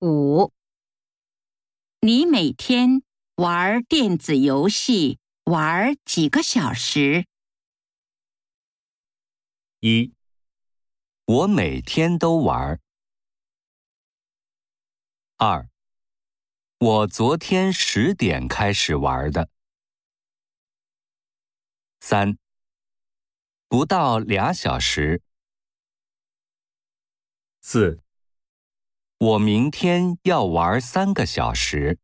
五，你每天玩电子游戏玩几个小时？一，我每天都玩。二，我昨天十点开始玩的。三，不到俩小时。四。我明天要玩三个小时。